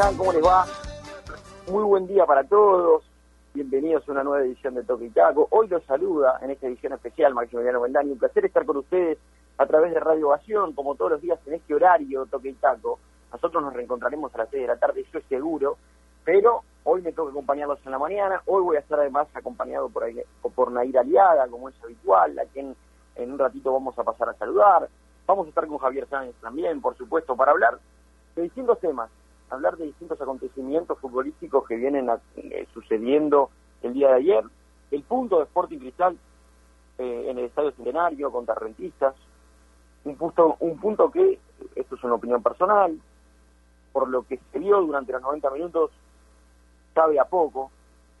¿Cómo les va? Muy buen día para todos. Bienvenidos a una nueva edición de Toque y Taco. Hoy los saluda en esta edición especial Maximiliano Vendani. Un placer estar con ustedes a través de Radio Ovación, como todos los días en este horario Toque y Taco. Nosotros nos reencontraremos a las 6 de la tarde, es seguro, pero hoy me toca acompañarlos en la mañana. Hoy voy a estar además acompañado por, por Nair Aliada, como es habitual, a quien en un ratito vamos a pasar a saludar. Vamos a estar con Javier Sáenz también, por supuesto, para hablar de distintos temas, hablar de distintos acontecimientos futbolísticos que vienen eh, sucediendo el día de ayer, el punto de Sporting Cristal eh, en el Estadio Centenario contra Rentistas, un punto, un punto que, esto es una opinión personal, por lo que se vio durante los 90 minutos, sabe a poco,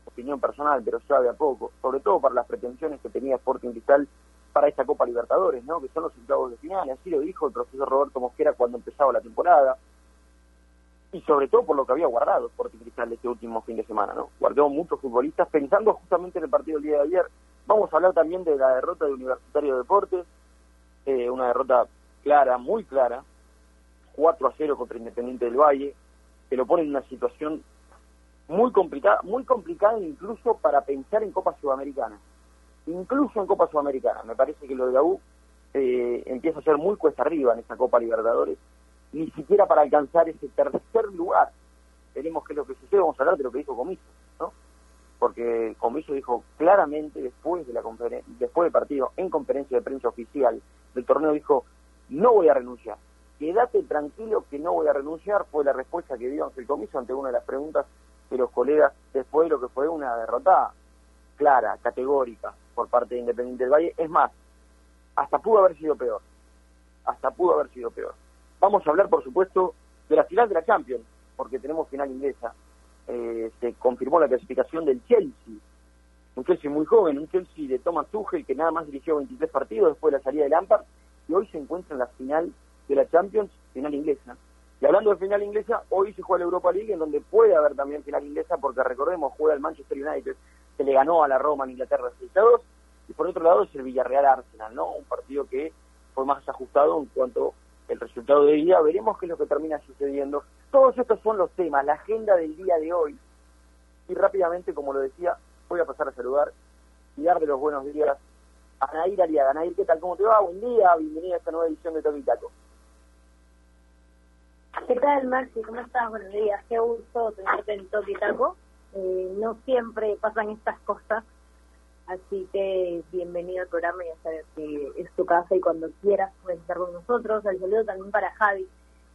opinión personal, pero sabe a poco, sobre todo para las pretensiones que tenía Sporting Cristal para esta Copa Libertadores, ¿no? que son los octavos de final, así lo dijo el profesor Roberto Mosquera cuando empezaba la temporada, y sobre todo por lo que había guardado Sporting Cristal este último fin de semana, ¿no? Guardó muchos futbolistas pensando justamente en el partido del día de ayer. Vamos a hablar también de la derrota de Universitario de Deportes, eh, una derrota clara, muy clara, 4 a 0 contra Independiente del Valle, que lo pone en una situación muy complicada, muy complicada incluso para pensar en Copa Sudamericana. Incluso en Copa Sudamericana. Me parece que lo de la U eh, empieza a ser muy cuesta arriba en esta Copa Libertadores ni siquiera para alcanzar ese tercer lugar. Veremos qué es lo que sucede, vamos a hablar de lo que dijo Comiso, ¿no? Porque Comiso dijo claramente después de la después del partido, en conferencia de prensa oficial del torneo, dijo, no voy a renunciar. Quédate tranquilo que no voy a renunciar, fue la respuesta que dio el Comiso ante una de las preguntas de los colegas después de lo que fue una derrota clara, categórica por parte de Independiente del Valle. Es más, hasta pudo haber sido peor. Hasta pudo haber sido peor. Vamos a hablar, por supuesto, de la final de la Champions, porque tenemos final inglesa. Eh, se confirmó la clasificación del Chelsea, un Chelsea muy joven, un Chelsea de Thomas Tuchel que nada más dirigió 23 partidos después de la salida de Lampard y hoy se encuentra en la final de la Champions, final inglesa. Y hablando de final inglesa, hoy se juega la Europa League en donde puede haber también final inglesa porque recordemos, juega el Manchester United que le ganó a la Roma en Inglaterra 6 a 2 y por otro lado es el Villarreal Arsenal, ¿no? Un partido que fue más ajustado en cuanto el resultado de día, veremos qué es lo que termina sucediendo. Todos estos son los temas, la agenda del día de hoy. Y rápidamente, como lo decía, voy a pasar a saludar y darle los buenos días a Nair Aliaga. Nair, ¿qué tal? ¿Cómo te va? Buen día, bienvenida a esta nueva edición de Toquitaco. ¿Qué tal, Maxi? ¿Cómo estás? Buenos días. Qué gusto tenerte en Toquitaco. Eh, no siempre pasan estas cosas Así que bienvenido al programa, ya sabes que es tu casa y cuando quieras puedes estar con nosotros. El saludo también para Javi,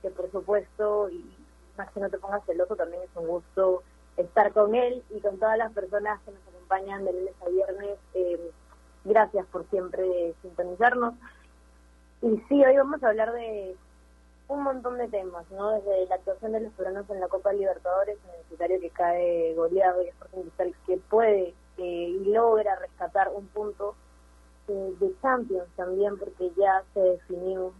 que por supuesto, y más que no te pongas celoso, también es un gusto estar con él y con todas las personas que nos acompañan de lunes a viernes. Eh, gracias por siempre sintonizarnos. Y sí, hoy vamos a hablar de un montón de temas, ¿no? Desde la actuación de los peruanos en la Copa Libertadores, universitario que cae goleado y Sporting Cristal que puede y logra rescatar un punto eh, de Champions también porque ya se definió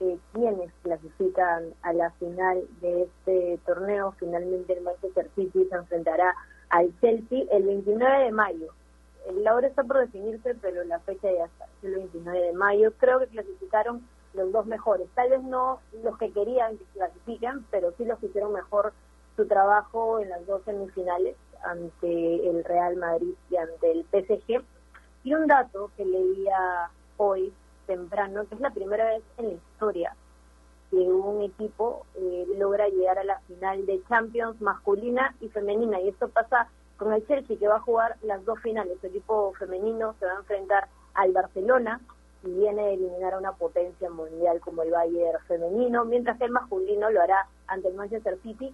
eh, quiénes clasifican a la final de este torneo. Finalmente el Manchester City se enfrentará al Chelsea el 29 de mayo. La hora está por definirse, pero la fecha ya está, el 29 de mayo. Creo que clasificaron los dos mejores. Tal vez no los que querían que clasifiquen, pero sí los que hicieron mejor su trabajo en las dos semifinales ante el Real Madrid y ante el PSG. Y un dato que leía hoy temprano, que es la primera vez en la historia que un equipo eh, logra llegar a la final de Champions masculina y femenina. Y esto pasa con el Chelsea, que va a jugar las dos finales. El equipo femenino se va a enfrentar al Barcelona y viene a eliminar a una potencia mundial como el Bayern femenino, mientras que el masculino lo hará ante el Manchester City,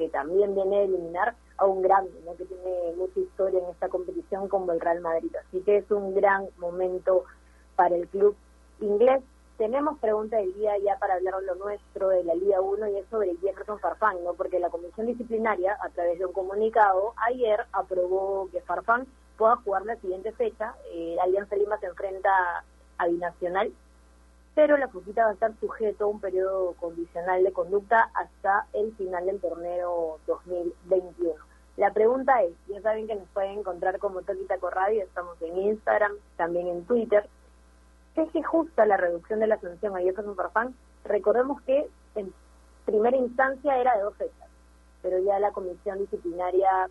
que también viene a eliminar a un grande, ¿no? que tiene mucha historia en esta competición como el Real Madrid. Así que es un gran momento para el club inglés. Tenemos pregunta del día ya para hablar lo nuestro de la Liga 1 y es sobre Jefferson Farfán, ¿no? porque la comisión disciplinaria, a través de un comunicado, ayer aprobó que Farfán pueda jugar la siguiente fecha. Eh, Alianza Lima se enfrenta a Binacional pero la Fujita va a estar sujeto a un periodo condicional de conducta hasta el final del torneo 2021. La pregunta es, ya saben que nos pueden encontrar como Toquita Radio, estamos en Instagram, también en Twitter. festeje justa la reducción de la sanción a Jefferson Farfán, recordemos que en primera instancia era de dos fechas, pero ya la comisión disciplinaria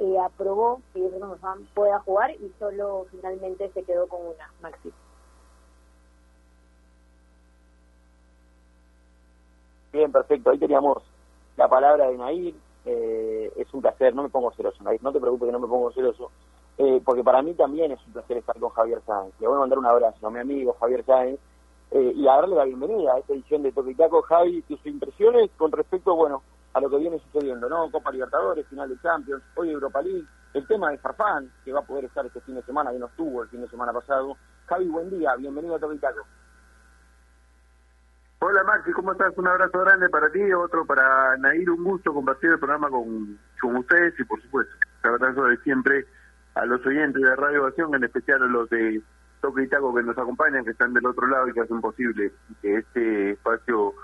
eh, aprobó que Jefferson Farfán pueda jugar y solo finalmente se quedó con una, Maxi. Perfecto. Ahí teníamos la palabra de Nair. Eh, es un placer, no me pongo celoso, Nair, no te preocupes que no me pongo celoso. Eh, porque para mí también es un placer estar con Javier Sáenz. Le voy a mandar un abrazo a mi amigo Javier Sáenz eh, y a darle la bienvenida a esta edición de Toque Javi, tus impresiones con respecto, bueno, a lo que viene sucediendo, ¿no? Copa Libertadores, final de Champions, hoy Europa League, el tema de Farfán, que va a poder estar este fin de semana, que no estuvo el fin de semana pasado. Javi, buen día, bienvenido a Toque Hola Maxi, ¿cómo estás? Un abrazo grande para ti, otro para Nair, un gusto compartir el programa con, con ustedes y por supuesto, un abrazo de siempre a los oyentes de Radio Ovación, en especial a los de Toque y Taco que nos acompañan, que están del otro lado y que hacen posible que este espacio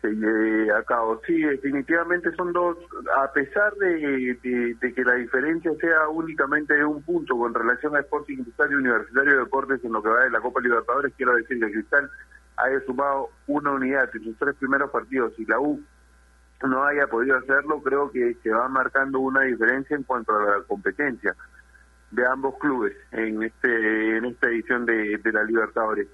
se lleve a cabo. Sí, definitivamente son dos, a pesar de, que la diferencia sea únicamente de un punto con relación a Sporting Cristal y Universitario de Deportes en lo que va de la Copa Libertadores, quiero decir que Cristal haya sumado una unidad en sus tres primeros partidos y la U no haya podido hacerlo, creo que se va marcando una diferencia en cuanto a la competencia de ambos clubes en este en esta edición de, la Libertadores.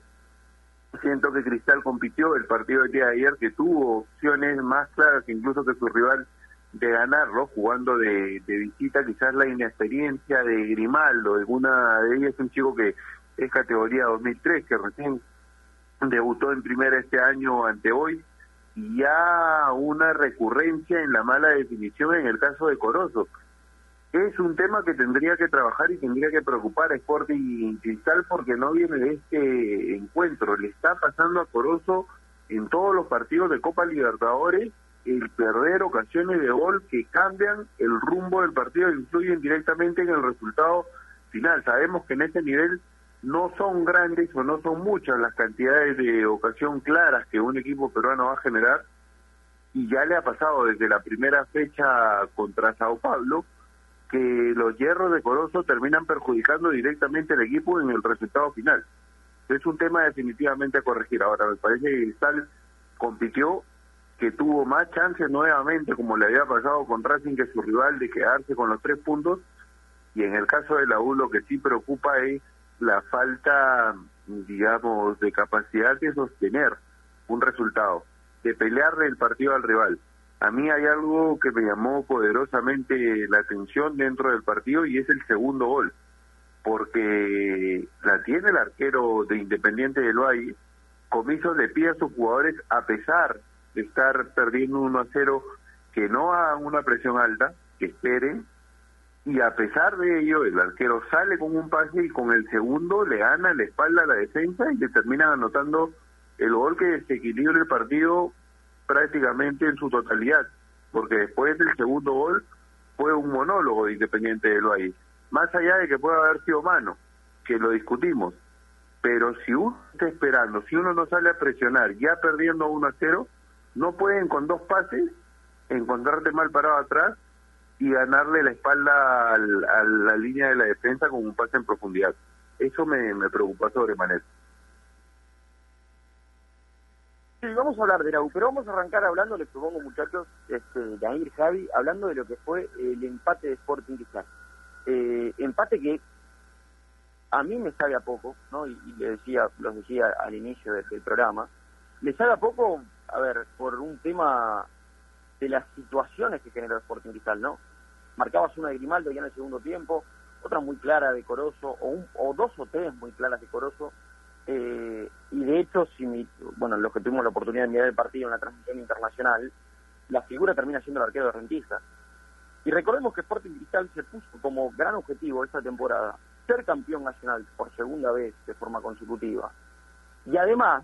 Siento que Cristal compitió el partido del día de ayer, que tuvo opciones más claras incluso que su rival de ganarlo, jugando de, visita, quizás la inexperiencia de Grimaldo, alguna de ellas un chico que es categoría 2003, que recién debutó en primera este año ante hoy, y ya una recurrencia en la mala definición en el caso de Corozo es un tema que tendría que trabajar y tendría que preocupar a Sporting Cristal porque no viene de este encuentro. Le está pasando a Corozo en todos los partidos de Copa Libertadores el perder ocasiones de gol que cambian el rumbo del partido e influyen directamente en el resultado final. Sabemos que en ese nivel no son grandes o no son muchas las cantidades de ocasión claras que un equipo peruano va a generar y ya le ha pasado desde la primera fecha contra Sao Paulo que los hierros de Corozo terminan perjudicando directamente al equipo en el resultado final. Es un tema definitivamente a corregir. Ahora, me parece que Cristal compitió, que tuvo más chances nuevamente, como le había pasado con Racing, que su rival, de quedarse con los tres puntos. Y en el caso de la U, lo que sí preocupa es la falta, digamos, de capacidad de sostener un resultado, de pelearle el partido al rival. A mí hay algo que me llamó poderosamente la atención dentro del partido y es el segundo gol, porque la tiene el arquero de Independiente del Valle, Comiso le pide a sus jugadores, a pesar de estar perdiendo 1 a 0, que no hagan una presión alta, que esperen, y a pesar de ello, el arquero sale con un pase y con el segundo le gana la espalda a la defensa y le termina anotando el gol que desequilibra el partido prácticamente en su totalidad, porque después del segundo gol fue un monólogo de Independiente de Loaí. Más allá de que pueda haber sido mano, que lo discutimos, pero si uno está esperando, si uno no sale a presionar ya perdiendo 1 a 0, no pueden con dos pases encontrarte mal parado atrás y ganarle la espalda a la línea de la defensa con un pase en profundidad. Eso me, me preocupa sobremanera. Sí, vamos a hablar de la U, pero vamos a arrancar hablando, les propongo muchachos, este, Jair Javi, hablando de lo que fue el empate de Sporting Cristal. Eh, empate que a mí me sabe a poco, ¿no? Y, le decía, los decía al inicio del, programa, me sabe a poco, a ver, por un tema de las situaciones que generó Sporting Cristal, ¿no? Marcabas una de Grimaldo ya en el segundo tiempo, otra muy clara de Corozo, o, o dos o tres muy claras de Corozo, eh, y de hecho, si bueno, los que tuvimos la oportunidad de mirar el partido en la transmisión internacional, la figura termina siendo el arquero de Rentista. Y recordemos que Sporting Cristal se puso como gran objetivo esta temporada ser campeón nacional por segunda vez de forma consecutiva. Y además,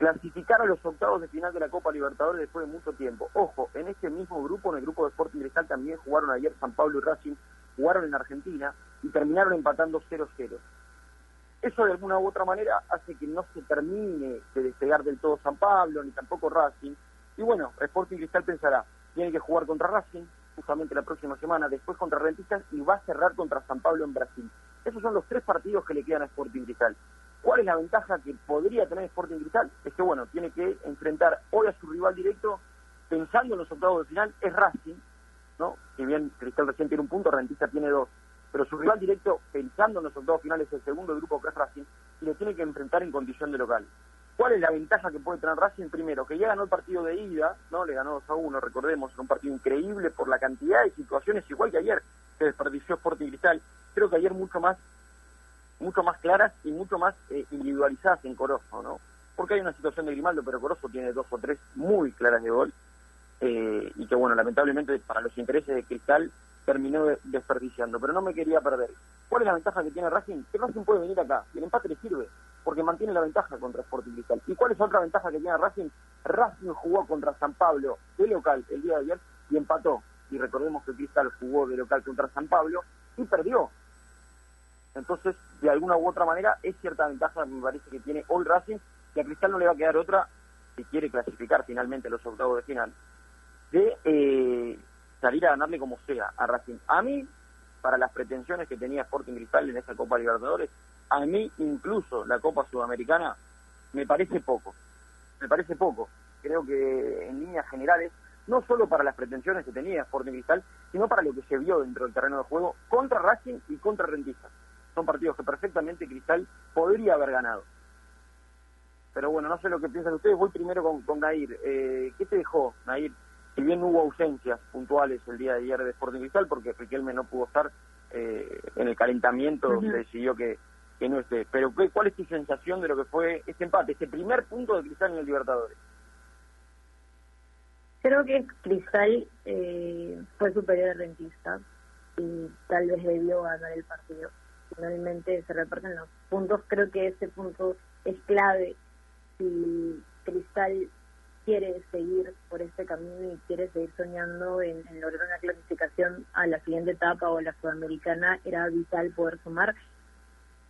clasificar a los octavos de final de la Copa Libertadores después de mucho tiempo. Ojo, en este mismo grupo, en el grupo de Sporting Cristal, también jugaron ayer San Pablo y Racing, jugaron en Argentina y terminaron empatando 0-0. Eso de alguna u otra manera hace que no se termine de despegar del todo San Pablo, ni tampoco Racing. Y bueno, Sporting Cristal pensará, tiene que jugar contra Racing, justamente la próxima semana, después contra Rentistas y va a cerrar contra San Pablo en Brasil. Esos son los tres partidos que le quedan a Sporting Cristal. ¿Cuál es la ventaja que podría tener Sporting Cristal? Es que, bueno, tiene que enfrentar hoy a su rival directo pensando en los octavos de final, es Racing, ¿no? Si bien Cristal recién tiene un punto, Rentista tiene dos. Pero su rival directo, pensando en los octavos finales, es el segundo grupo que es Racing, y lo tiene que enfrentar en condición de local. ¿Cuál es la ventaja que puede tener Racing? Primero, que ya ganó el partido de ida, ¿no? Le ganó 2 a 1, recordemos, un partido increíble por la cantidad de situaciones, igual que ayer, que desperdició Sporting Cristal. Creo que ayer mucho más mucho más claras y mucho más eh, individualizadas en Corozo, ¿no? Porque hay una situación de Grimaldo, pero Corozo tiene dos o tres muy claras de gol eh, y que, bueno, lamentablemente para los intereses de Cristal terminó desperdiciando, pero no me quería perder. ¿Cuál es la ventaja que tiene Racing? Que Racing puede venir acá y el empate le sirve porque mantiene la ventaja contra Sporting Cristal. ¿Y cuál es otra ventaja que tiene Racing? Racing jugó contra San Pablo de local el día de ayer y empató. Y recordemos que Cristal jugó de local contra San Pablo y perdió. Entonces, de alguna u otra manera, es cierta ventaja, me parece que tiene hoy Racing, que a Cristal no le va a quedar otra, si quiere clasificar finalmente los octavos de final, de eh, salir a ganarle como sea a Racing. A mí, para las pretensiones que tenía Sporting Cristal en esa Copa Libertadores, a mí incluso la Copa Sudamericana me parece poco, me parece poco. Creo que en líneas generales, no solo para las pretensiones que tenía Sporting Cristal, sino para lo que se vio dentro del terreno de juego contra Racing y contra Rentistas son partidos que perfectamente Cristal podría haber ganado. Pero bueno, no sé lo que piensan ustedes. Voy primero con, con Nair. Eh, ¿Qué te dejó, Nair? Si bien hubo ausencias puntuales el día de ayer de Sporting Cristal, porque Riquelme no pudo estar eh, en el calentamiento, se decidió que, que no esté. Pero ¿cuál es tu sensación de lo que fue este empate, este primer punto de Cristal en el Libertadores? Creo que Cristal eh, fue superior a Rentista y tal vez debió ganar el partido finalmente se reparten los puntos. Creo que ese punto es clave si Cristal quiere seguir por este camino y quiere seguir soñando en, lograr una clasificación a la siguiente etapa o a la sudamericana, era vital poder sumar.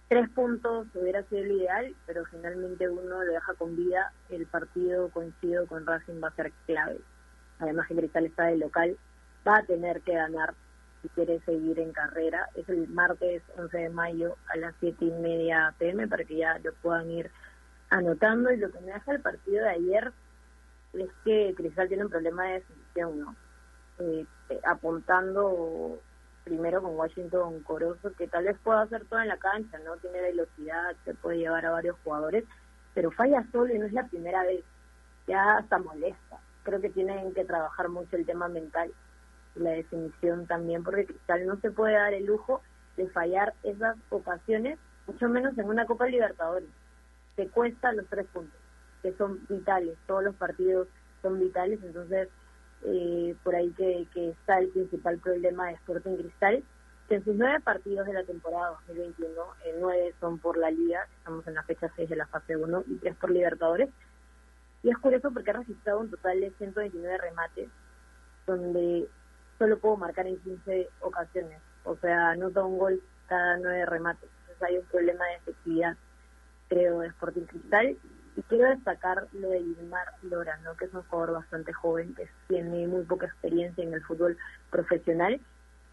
Tres puntos hubiera sido el ideal, pero finalmente uno lo deja con vida. El partido coincido con Racing va a ser clave. Además que Cristal está de local, va a tener que ganar si quiere seguir en carrera. Es el martes 11 de mayo a las 7 y media pm para que ya lo puedan ir anotando. Y lo que me deja el partido de ayer es que Cristal tiene un problema de definición, ¿no? Eh, eh, apuntando primero con Washington Corozo, que tal vez pueda hacer todo en la cancha, ¿no? Tiene velocidad, se puede llevar a varios jugadores, pero falla solo y no es la primera vez. Ya hasta molesta. Creo que tienen que trabajar mucho el tema mental la definición también, porque Cristal no se puede dar el lujo de fallar esas ocasiones, mucho menos en una Copa Libertadores. Te cuesta los tres puntos, que son vitales, todos los partidos son vitales, entonces eh, por ahí que, está el principal problema de Sporting Cristal, que en sus nueve partidos de la temporada 2021, eh, nueve son por la Liga, estamos en la fecha 6 de la fase 1 y tres por Libertadores, y es curioso porque ha registrado un total de 129 remates, donde solo puedo marcar en 15 ocasiones. O sea, anota un gol cada nueve remates. Entonces hay un problema de efectividad, creo, de Sporting Cristal. Y quiero destacar lo de Gilmar Lorano, que es un jugador bastante joven, que tiene muy poca experiencia en el fútbol profesional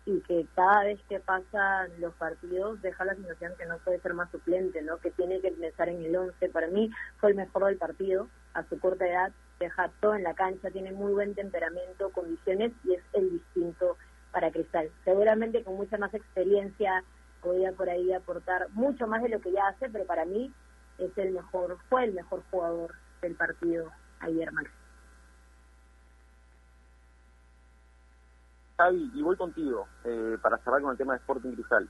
y que cada vez que pasan los partidos deja la sensación que no puede ser más suplente, ¿no? que tiene que pensar en el 11. Para mí fue el mejor del partido a su corta edad deja todo en la cancha, tiene muy buen temperamento, condiciones y es el distinto para Cristal. Seguramente con mucha más experiencia podía por ahí aportar mucho más de lo que ya hace, pero para mí es el mejor, fue el mejor jugador del partido ayer, Max. Javi, y voy contigo eh, para cerrar con el tema de Sporting Cristal.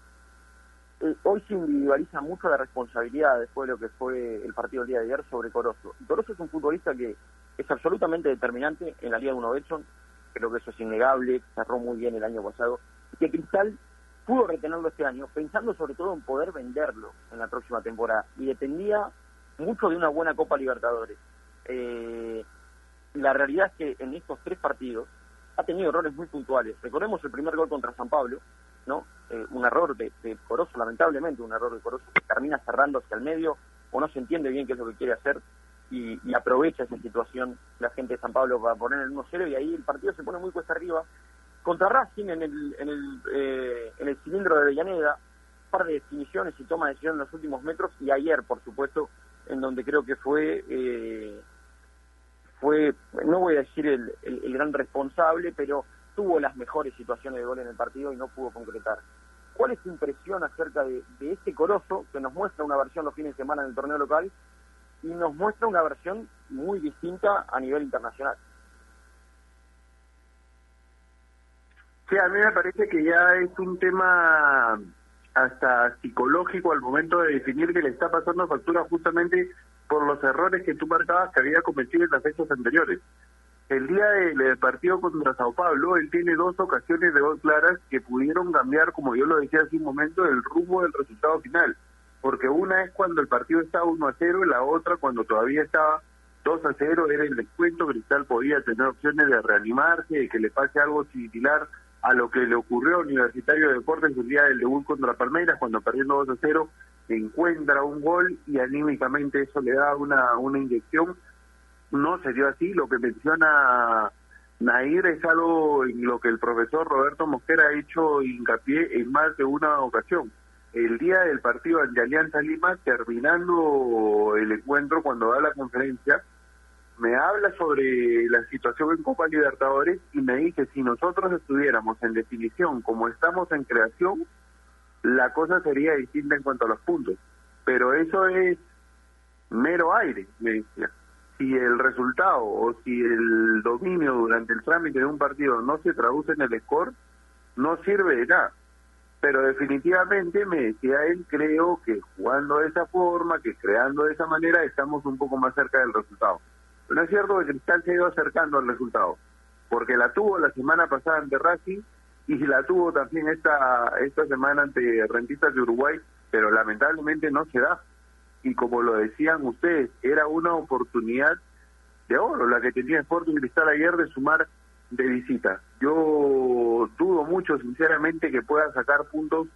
Eh, hoy se individualiza mucho la responsabilidad después de lo que fue el partido del día de ayer sobre Corozo. Corozo es un futbolista que es absolutamente determinante en la Liga de Uno Betson, creo que eso es innegable, cerró muy bien el año pasado, y que Cristal pudo retenerlo este año, pensando sobre todo en poder venderlo en la próxima temporada, y dependía mucho de una buena Copa Libertadores. Eh, la realidad es que en estos tres partidos ha tenido errores muy puntuales. Recordemos el primer gol contra San Pablo, ¿no? Eh, un error de, de Corozo, lamentablemente, un error de Corozo que termina cerrando hacia el medio, o no se entiende bien qué es lo que quiere hacer, y, aprovecha esa situación. La gente de San Pablo para poner el 1-0 y ahí el partido se pone muy cuesta arriba. Contra Racing en el, en el, eh, en el cilindro de Avellaneda, par de definiciones y toma de decisión en los últimos metros, y ayer, por supuesto, en donde creo que fue, eh, fue no voy a decir el, el, gran responsable, pero tuvo las mejores situaciones de gol en el partido y no pudo concretar. ¿Cuál es tu impresión acerca de, de este Corozo que nos muestra una versión los fines de semana en el torneo local y nos muestra una versión muy distinta a nivel internacional? Sí, a mí me parece que ya es un tema hasta psicológico al momento de definir que le está pasando factura justamente por los errores que tú marcabas que había cometido en las fechas anteriores. El día del, partido contra Sao Paulo, él tiene dos ocasiones de gol claras que pudieron cambiar, como yo lo decía hace un momento, el rumbo del resultado final. Porque una es cuando el partido estaba 1 a 0 y la otra cuando todavía estaba 2 a 0, era el descuento, Cristal podía tener opciones de reanimarse, de que le pase algo similar a lo que le ocurrió a Universitario de Deportes el día del debut contra Palmeiras, cuando perdiendo 2 a 0, encuentra un gol y anímicamente eso le da una, una inyección. No se dio así, lo que menciona Nair es algo en lo que el profesor Roberto Mosquera ha hecho hincapié en más de una ocasión. El día del partido de Alianza Lima, terminando el encuentro, cuando da la conferencia, me habla sobre la situación en Copa Libertadores y me dice, si nosotros estuviéramos en definición como estamos en creación, la cosa sería distinta en cuanto a los puntos. Pero eso es mero aire, me decía. Si el resultado o si el dominio durante el trámite de un partido no se traduce en el score, no sirve de nada. Pero definitivamente me decía él, creo que jugando de esa forma, que creando de esa manera, estamos un poco más cerca del resultado. No es cierto que Cristal se ha ido acercando al resultado, porque la tuvo la semana pasada ante Racing y la tuvo también esta, esta semana ante Rentistas de Uruguay, pero lamentablemente no se da. Y como lo decían ustedes, era una oportunidad de oro la que tenía Sporting Cristal ayer de sumar de visita. Yo dudo mucho, sinceramente, que pueda sacar puntos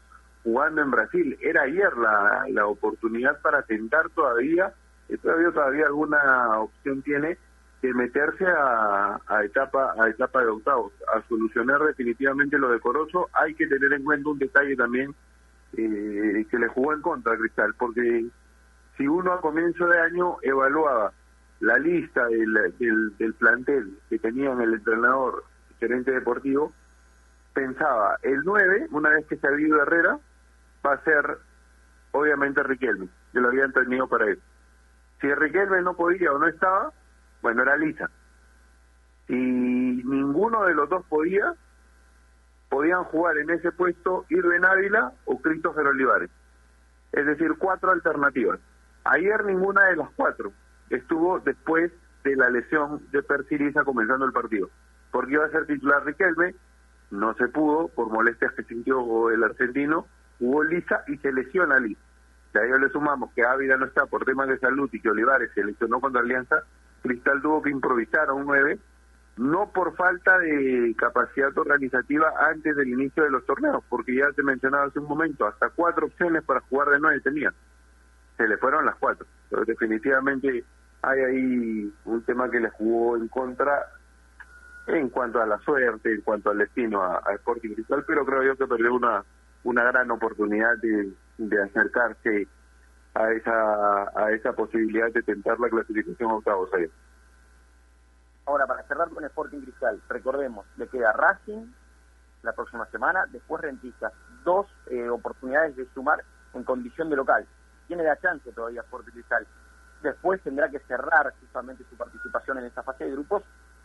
jugando en Brasil. Era ayer la, la oportunidad para tentar todavía todavía todavía alguna opción tiene de meterse a, etapa a etapa de octavos a solucionar definitivamente lo decoroso hay que tener en cuenta un detalle también eh, que le jugó en contra a Cristal porque si uno a comienzo de año evaluaba la lista del, del, plantel que tenía en el entrenador gerente deportivo pensaba el 9 una vez que se ha ido Herrera va a ser obviamente Riquelme yo lo había entendido para él si Riquelme no podía o no estaba, bueno, era Lisa. Si ninguno de los dos podía, podían jugar en ese puesto Irben Ávila o Christopher Olivares. Es decir, cuatro alternativas. Ayer ninguna de las cuatro estuvo después de la lesión de Persiriza comenzando el partido. Porque iba a ser titular Riquelme, no se pudo por molestias que sintió el argentino, hubo Lisa y se lesiona Lisa. Si a ellos le sumamos que Ávila no está por temas de salud y que Olivares se lesionó contra Alianza, Cristal tuvo que improvisar a un 9, no por falta de capacidad organizativa antes del inicio de los torneos, porque ya te mencionaba hace un momento, hasta cuatro opciones para jugar de 9 tenía. Se le fueron las cuatro. Pero definitivamente hay ahí un tema que le jugó en contra en cuanto a la suerte, en cuanto al destino a, Sporting Cristal, pero creo yo que perdió una, una gran oportunidad de de acercarse a esa a esa posibilidad de tentar la clasificación a octavos Ahora, para cerrar con Sporting Cristal, recordemos, le queda Racing la próxima semana, después Rentistas, dos eh, oportunidades de sumar en condición de local. Tiene la chance todavía Sporting Cristal. Después tendrá que cerrar justamente su participación en esta fase de grupos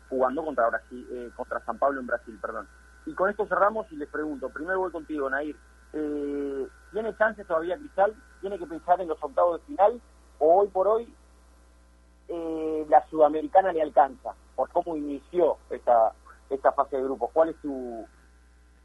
jugando contra Brasil, eh, contra San Pablo en Brasil, perdón. Y con esto cerramos y les pregunto, primero voy contigo, Nair, eh, ¿tiene chances todavía Cristal? ¿Tiene que pensar en los octavos de final? ¿O hoy por hoy eh, la Sudamericana le alcanza? ¿Por cómo inició esta, esta fase de grupos? ¿Cuál es tu,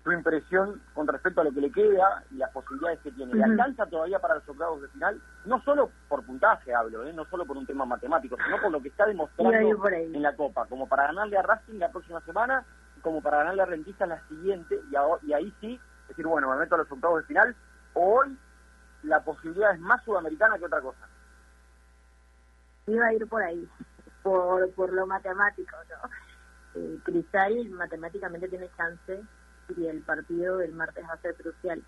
tu impresión con respecto a lo que le queda y las posibilidades que tiene? ¿Le alcanza todavía para los octavos de final? No solo por puntaje hablo, ¿eh? no solo por un tema matemático, sino por lo que está demostrando en la Copa, como para ganarle a Racing la próxima semana, como para ganarle a Rentista la siguiente, y, y ahí sí decir, bueno, me meto a los octavos de final, hoy la posibilidad es más sudamericana que otra cosa. Iba a ir por ahí, por, por lo matemático, ¿no? eh, Cristal matemáticamente tiene chance y el partido del martes va a ser crucial.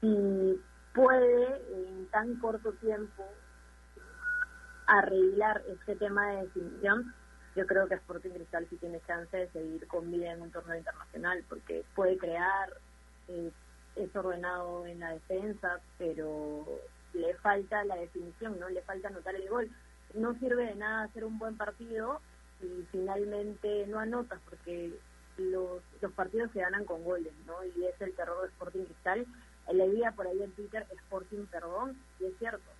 Si puede en tan corto tiempo arreglar este tema de definición, yo creo que Sporting Cristal sí tiene chance de seguir con vida en un torneo internacional, porque puede crear, eh, es ordenado en la defensa, pero le falta la definición, no le falta anotar el gol. No sirve de nada hacer un buen partido y finalmente no anotas, porque los, los partidos se ganan con goles, ¿no? Y es el terror de Sporting Cristal. Leía por ahí en Twitter Sporting Perdón, y es cierto,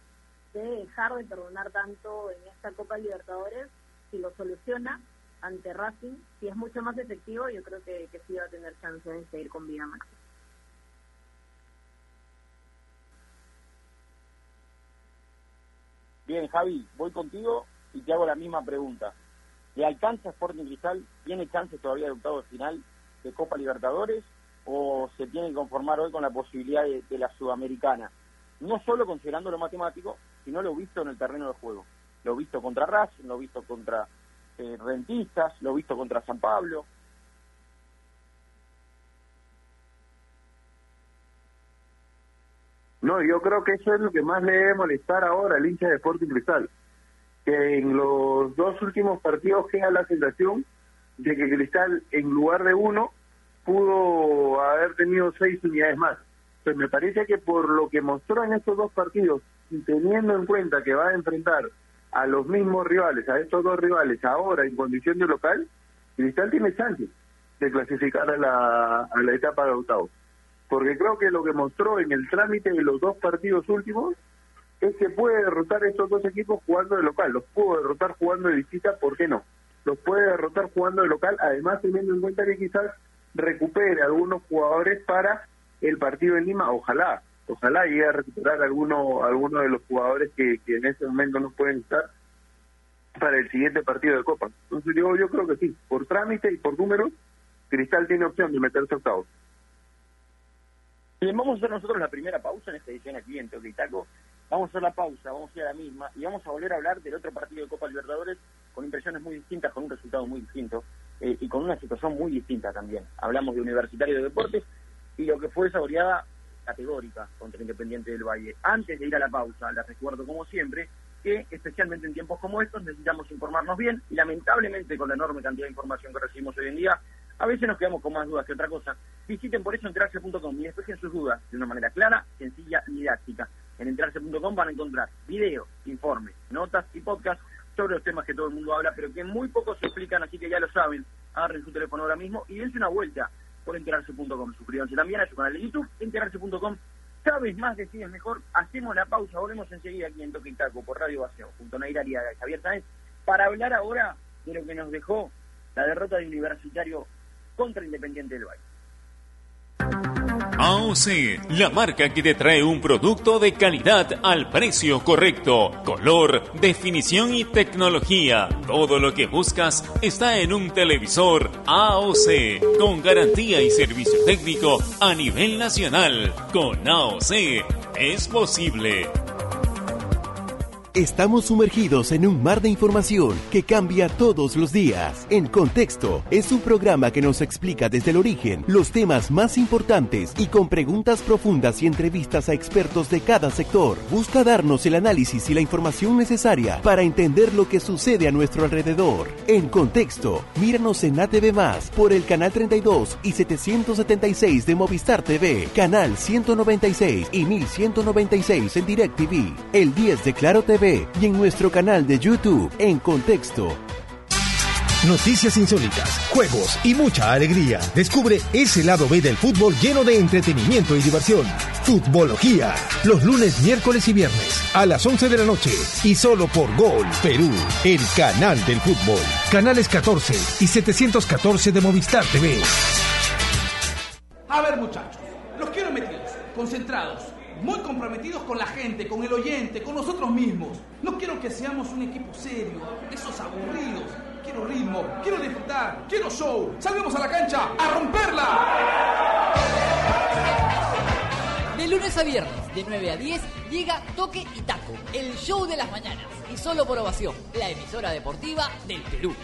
debe dejar de perdonar tanto en esta Copa Libertadores si lo soluciona ante Racing, si es mucho más efectivo, yo creo que, que sí va a tener chance de seguir con vida máxima. Bien, Javi, voy contigo y te hago la misma pregunta. ¿Le alcanza Sporting Cristal? ¿Tiene chance todavía de octavo final de Copa Libertadores? ¿O se tiene que conformar hoy con la posibilidad de, de la Sudamericana? No solo considerando lo matemático, sino lo visto en el terreno de juego lo visto contra Racing, lo visto contra eh, Rentistas, lo visto contra San Pablo. No, yo creo que eso es lo que más le debe molestar ahora al hincha de Sporting Cristal. En los dos últimos partidos queda la sensación de que Cristal, en lugar de uno, pudo haber tenido seis unidades más. Pues me parece que por lo que mostró en estos dos partidos, teniendo en cuenta que va a enfrentar a los mismos rivales, a estos dos rivales, ahora en condición de local, Cristal tiene chance de clasificar a la, a la etapa de octavos. Porque creo que lo que mostró en el trámite de los dos partidos últimos es que puede derrotar estos dos equipos jugando de local. Los pudo derrotar jugando de visita, ¿por qué no? Los puede derrotar jugando de local, además teniendo en cuenta que quizás recupere algunos jugadores para el partido en Lima, ojalá, ojalá llegue a recuperar alguno, alguno de los jugadores que, en este momento no pueden estar para el siguiente partido de Copa. Entonces yo, yo creo que sí, por trámite y por números, Cristal tiene opción de meterse octavos. Bien, vamos a hacer nosotros la primera pausa en esta edición aquí en Taco. Vamos a hacer la pausa, vamos a ir a la misma y vamos a volver a hablar del otro partido de Copa Libertadores con impresiones muy distintas, con un resultado muy distinto eh, y con una situación muy distinta también. Hablamos de Universitario de Deportes y lo que fue esa goleada categórica contra Independiente del Valle. Antes de ir a la pausa, les recuerdo como siempre que especialmente en tiempos como estos necesitamos informarnos bien y lamentablemente con la enorme cantidad de información que recibimos hoy en día, a veces nos quedamos con más dudas que otra cosa. Visiten por eso enterarse.com y despejen sus dudas de una manera clara, sencilla y didáctica. En enterarse.com van a encontrar videos, informes, notas y podcasts sobre los temas que todo el mundo habla, pero que muy pocos se explican, así que ya lo saben. Agarren su teléfono ahora mismo y dense una vuelta por enterarse.com. Suscríbanse también a su canal de YouTube, enterarse.com. Sabes más, decides mejor. Hacemos la pausa, volvemos enseguida aquí en Toque Taco por Radio Vacío, junto a Naira y a Javier Sáenz, para hablar ahora de lo que nos dejó la derrota de Universitario contra Independiente del Valle. AOC, la marca que te trae un producto de calidad al precio correcto, color, definición y tecnología. Todo lo que buscas está en un televisor AOC, con garantía y servicio técnico a nivel nacional. Con AOC es posible. Estamos sumergidos en un mar de información que cambia todos los días. En Contexto es un programa que nos explica desde el origen los temas más importantes y con preguntas profundas y entrevistas a expertos de cada sector. Busca darnos el análisis y la información necesaria para entender lo que sucede a nuestro alrededor. En Contexto, míranos en ATV Más por el canal 32 y 776 de Movistar TV, canal 196 y 1196 en DirecTV, el 10 de Claro TV y en nuestro canal de YouTube en Contexto. Noticias insólitas, juegos y mucha alegría. Descubre ese lado B del fútbol lleno de entretenimiento y diversión. Futbología. Los lunes, miércoles y viernes a las 11 de la noche. Y solo por Gol Perú, el canal del fútbol. Canales 14 y 714 de Movistar TV. A ver muchachos, los quiero metidos, concentrados muy comprometidos con la gente, con el oyente, con nosotros mismos. No quiero que seamos un equipo serio, esos aburridos. Quiero ritmo, quiero disfrutar, quiero show. Salgamos a la cancha a romperla. De lunes a viernes, de 9 a 10, llega Toque y Taco, el show de las mañanas. Y solo por ovación, la emisora deportiva del Perú.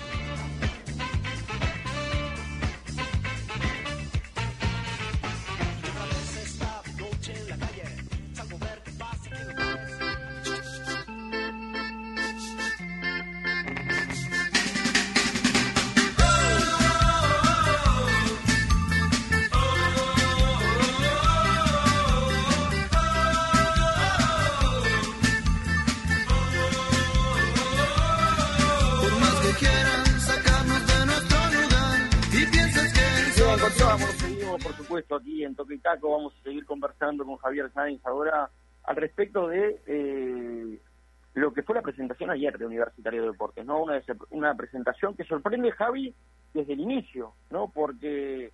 Toque y Taco. Vamos a seguir conversando con Javier Sáenz ahora al respecto de eh, lo que fue la presentación ayer de Universitario de Deportes, ¿no? Una, una presentación que sorprende, Javi, desde el inicio, ¿no? Porque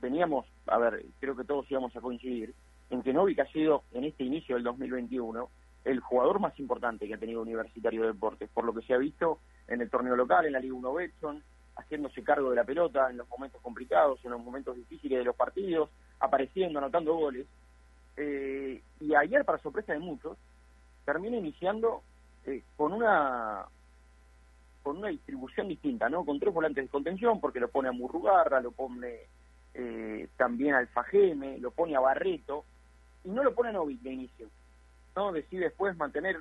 teníamos, a ver, creo que todos íbamos a coincidir, en que Novik ha sido, en este inicio del 2021, el jugador más importante que ha tenido Universitario de Deportes, por lo que se ha visto en el torneo local, en la Liga 1 Betson, haciéndose cargo de la pelota en los momentos complicados, en los momentos difíciles de los partidos, apareciendo, anotando goles. Eh, y ayer, para sorpresa de muchos, termina iniciando eh, con una con una distribución distinta, ¿no? Con tres volantes de contención, porque lo pone a Murrugarra, lo pone eh, también al Fajeme, lo pone a Barreto, y no lo pone a Novik de inicio. ¿no? Decide después mantener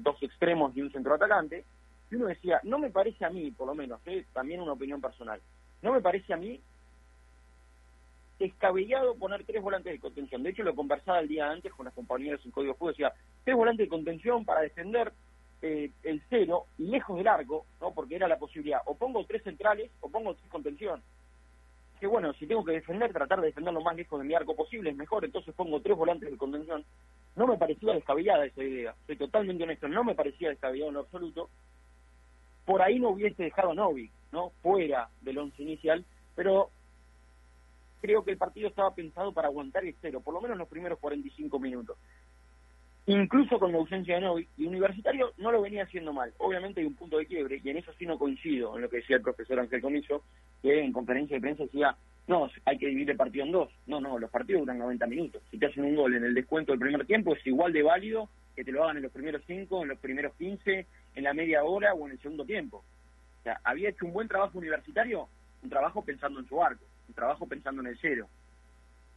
dos extremos y un centro atacante, y uno decía, no me parece a mí, por lo menos, ¿eh? también una opinión personal, no me parece a mí descabellado poner tres volantes de contención. De hecho, lo conversaba el día antes con las compañeras en Código Fútbol, decía, tres volantes de contención para defender eh, el cero lejos del arco, ¿no? porque era la posibilidad, o pongo tres centrales o pongo tres contención. Que bueno, si tengo que defender, tratar de defender lo más lejos de mi arco posible es mejor, entonces pongo tres volantes de contención. No me parecía descabellada esa idea, soy totalmente honesto, no me parecía descabellado en absoluto, por ahí no hubiese dejado a Novik, ¿no? Fuera del once inicial, pero creo que el partido estaba pensado para aguantar el cero, por lo menos los primeros 45 minutos. Incluso con la ausencia de Novik, y Universitario no lo venía haciendo mal. Obviamente hay un punto de quiebre, y en eso sí no coincido en lo que decía el profesor Ángel Comiso, que en conferencia de prensa decía, no, hay que dividir el partido en dos. No, no, los partidos duran 90 minutos. Si te hacen un gol en el descuento del primer tiempo, es igual de válido que te lo hagan en los primeros 5, en los primeros 15, en la media hora o en el segundo tiempo. O sea, había hecho un buen trabajo universitario, un trabajo pensando en su arco, trabajo pensando en el cero.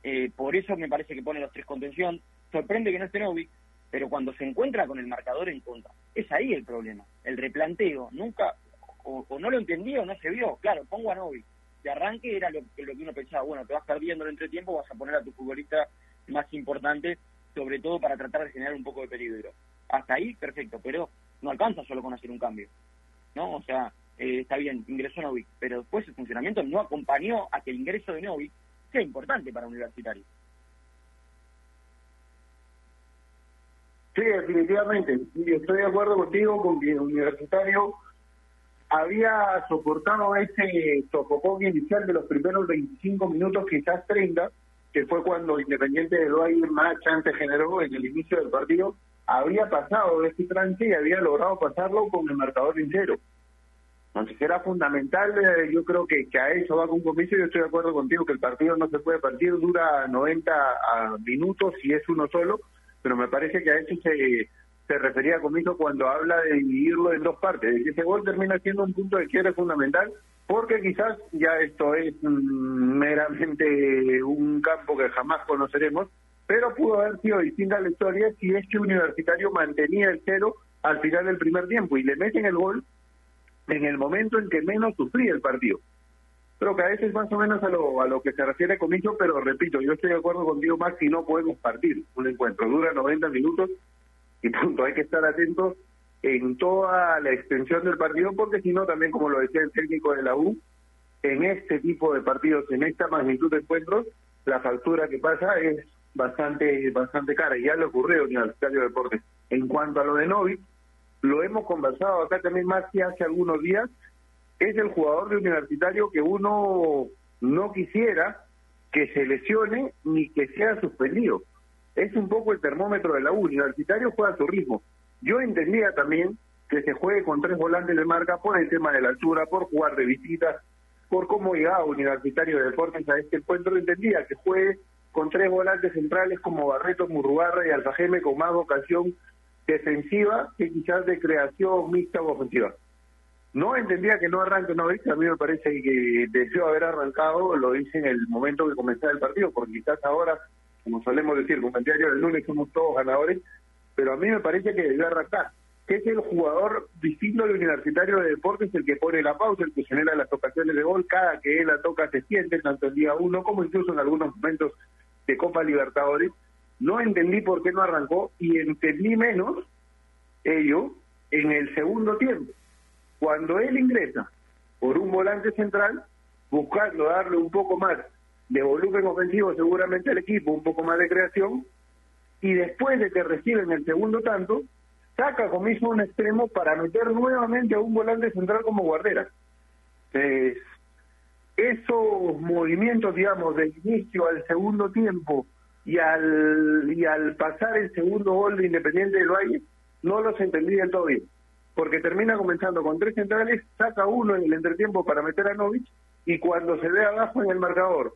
Eh, por eso me parece que pone los tres contención. Sorprende que no esté Novik, pero cuando se encuentra con el marcador en contra, es ahí el problema, el replanteo. Nunca, o, no lo entendí o no se vio. Claro, pongo a Novik. De arranque era lo, lo que uno pensaba, bueno, te vas perdiendo el entretiempo, vas a poner a tu futbolista más importante, sobre todo para tratar de generar un poco de peligro. Hasta ahí, perfecto, pero no alcanza solo con hacer un cambio, ¿no? O sea, eh, está bien, ingresó Novik, pero después el funcionamiento no acompañó a que el ingreso de Novik sea importante para Universitario. Sí, definitivamente. Yo estoy de acuerdo contigo con que Universitario había soportado ese sofocón inicial de los primeros 25 minutos, quizás 30, que fue cuando Independiente de Loair más chance generó en el inicio del partido, había pasado de este trance y había logrado pasarlo con el marcador entero. Entonces era fundamental, eh, yo creo que, a eso va con compromiso, yo estoy de acuerdo contigo que el partido no se puede partir, dura 90 minutos y es uno solo, pero me parece que a eso se, se refería conmigo cuando habla de dividirlo en dos partes, de que ese gol termina siendo un punto de quiebre fundamental, porque quizás ya esto es mm, meramente un campo que jamás conoceremos, pero pudo haber sido distinta la historia si este Universitario mantenía el cero al final del primer tiempo y le meten el gol en el momento en que menos sufría el partido. Creo que a veces más o menos a lo, a lo que se refiere conmigo, pero repito, yo estoy de acuerdo contigo, Max, si no podemos partir un encuentro. Dura 90 minutos y punto, hay que estar atentos en toda la extensión del partido, porque si no, también como lo decía el técnico de la U, en este tipo de partidos, en esta magnitud de encuentros, la factura que pasa es bastante bastante cara y ya le ocurrió en el Universitario de Deportes. En cuanto a lo de Novi, lo hemos conversado acá también más que hace algunos días, es el jugador de Universitario que uno no quisiera que se lesione ni que sea suspendido. Es un poco el termómetro de la U. Universitario juega a su ritmo. Yo entendía también que se juegue con tres volantes de marca por el tema de la altura, por jugar de visita, por cómo llegaba Universitario de Deportes a este encuentro. Entendía que juegue con tres volantes centrales como Barreto, Murrugarra y Alfajeme con más vocación defensiva que quizás de creación mixta o ofensiva. No entendía que no arranque no a mí me parece que deseó haber arrancado, lo hice en el momento que comenzaba el partido, porque quizás ahora, como solemos decir, con el diario del lunes somos todos ganadores, pero a mí me parece que debió arrancar, que es el jugador distinto del Universitario de Deportes, el que pone la pausa, el que genera las ocasiones de gol, cada que él la toca se siente, tanto el día uno como incluso en algunos momentos de Copa Libertadores, no entendí por qué no arrancó y entendí menos ello en el segundo tiempo. Cuando él ingresa por un volante central, buscando darle un poco más de volumen ofensivo seguramente al equipo, un poco más de creación, y después de que reciben el segundo tanto, saca Comiso un extremo para meter nuevamente a un volante central como guardera. esos movimientos, digamos, del inicio al segundo tiempo y al, y al pasar el segundo gol de Independiente del Valle, no los entendí del todo bien. Porque termina comenzando con tres centrales, saca uno en el entretiempo para meter a Novich, y cuando se ve abajo en el marcador,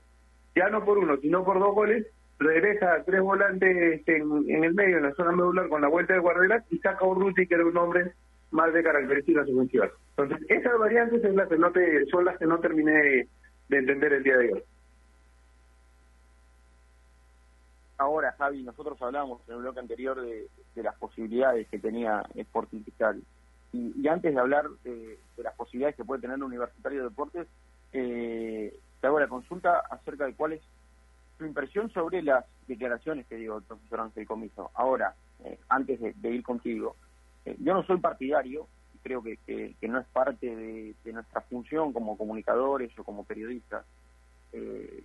ya no por uno, sino por dos goles, regresa a tres volantes en, el medio, en la zona medular, con la vuelta de guardera y saca un Ruti, que era un hombre más de características ofensivas. Entonces, esas variantes son las que no, te, son las que no terminé de entender el día de hoy. Ahora, Javi, nosotros hablábamos en el bloque anterior de, las posibilidades que tenía Sporting Cristal. Y, antes de hablar de, las posibilidades que puede tener el Universitario de Deportes, eh, te hago la consulta acerca de cuál es su impresión sobre las declaraciones que dio el profesor Ángel Comiso. Ahora, eh, antes de, ir contigo, eh, yo no soy partidario, y creo que, que, no es parte de, nuestra función como comunicadores o como periodistas, eh,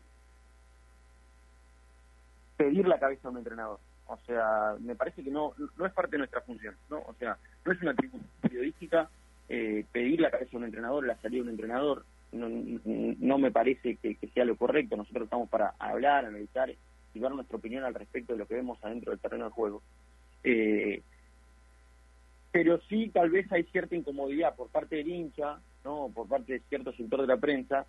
pedir la cabeza a un entrenador. O sea, me parece que no, no es parte de nuestra función, ¿no? O sea, no es una atribución periodística pedir la cabeza a un entrenador, la salida de un entrenador no, no me parece que, sea lo correcto. Nosotros estamos para hablar, analizar y dar nuestra opinión al respecto de lo que vemos adentro del terreno de juego. Eh, pero sí, tal vez hay cierta incomodidad por parte del hincha, no, por parte de cierto sector de la prensa,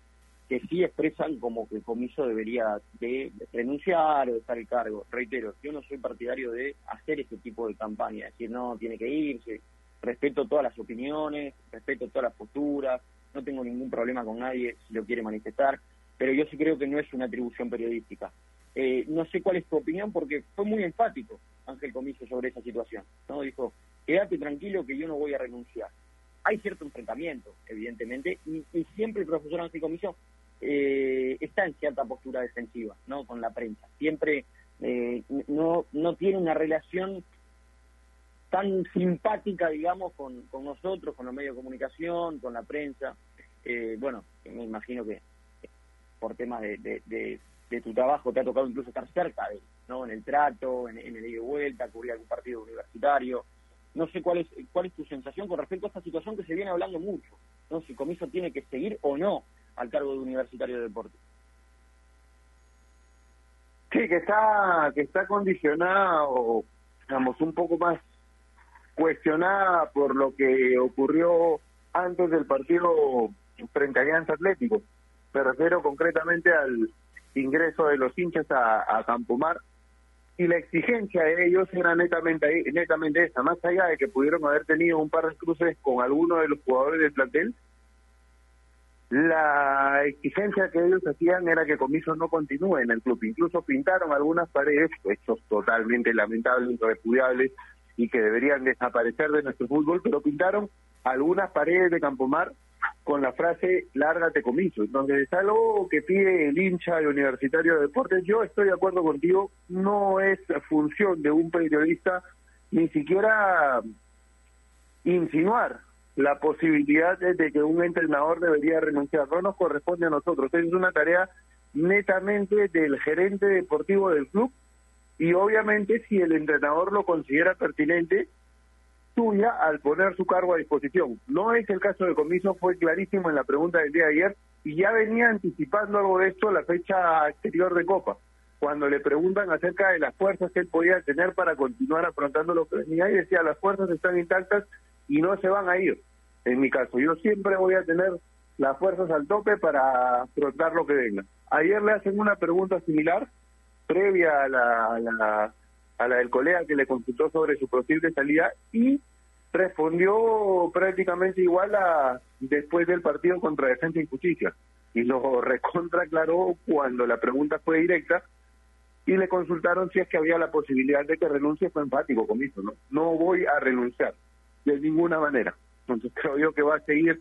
que sí expresan como que el comiso debería de, renunciar o de estar el cargo. Reitero, yo no soy partidario de hacer ese tipo de campaña, decir, no, tiene que irse, respeto todas las opiniones, respeto todas las posturas, no tengo ningún problema con nadie si lo quiere manifestar, pero yo sí creo que no es una atribución periodística. Eh, no sé cuál es tu opinión porque fue muy enfático Ángel Comiso sobre esa situación. no Dijo, quédate tranquilo que yo no voy a renunciar. Hay cierto enfrentamiento, evidentemente, y, siempre el profesor Ángel Comiso eh, está en cierta postura defensiva no con la prensa. Siempre eh, no, no tiene una relación tan simpática, digamos, con, con nosotros, con los medios de comunicación, con la prensa. Eh, bueno, me imagino que por temas de, de, tu trabajo te ha tocado incluso estar cerca de ¿no? En el trato, en, el ida y vuelta, cubrir algún partido universitario. No sé cuál es, cuál es tu sensación con respecto a esta situación que se viene hablando mucho, ¿no? Si Comiso tiene que seguir o no al cargo de Universitario de Deportes. Sí, que está, que está condicionado, digamos, un poco más cuestionada por lo que ocurrió antes del partido frente a Alianza Atlético. Me refiero concretamente al ingreso de los hinchas a, a Campomar y la exigencia de ellos era netamente, netamente esa, más allá de que pudieron haber tenido un par de cruces con alguno de los jugadores del plantel, la exigencia que ellos hacían era que Comiso no continúe en el club. Incluso pintaron algunas paredes, hechos totalmente lamentables, repudiables, y que deberían desaparecer de nuestro fútbol, pero pintaron algunas paredes de Campomar con la frase lárgate comiso. Entonces es algo que pide el hincha de Universitario de Deportes. Yo estoy de acuerdo contigo, no es función de un periodista ni siquiera insinuar la posibilidad de que un entrenador debería renunciar. No nos corresponde a nosotros. Es una tarea netamente del gerente deportivo del club y obviamente si el entrenador lo considera pertinente, tuya al poner su cargo a disposición. No es el caso de Comiso, fue clarísimo en la pregunta del día de ayer y ya venía anticipando algo de esto la fecha anterior de Copa, cuando le preguntan acerca de las fuerzas que él podía tener para continuar afrontando lo que venía y decía las fuerzas están intactas y no se van a ir. En mi caso, yo siempre voy a tener las fuerzas al tope para afrontar lo que venga. Ayer le hacen una pregunta similar previa a la, a la, del colega que le consultó sobre su posible salida y respondió prácticamente igual a después del partido contra Defensa y Justicia y lo recontra aclaró cuando la pregunta fue directa y le consultaron si es que había la posibilidad de que renuncie, fue enfático con no, no voy a renunciar de ninguna manera. Entonces creo yo que va a seguir